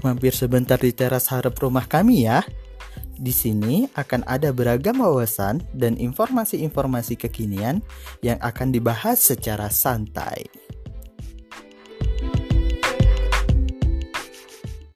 Mampir sebentar di teras harap rumah kami ya. Di sini akan ada beragam wawasan dan informasi-informasi kekinian yang akan dibahas secara santai.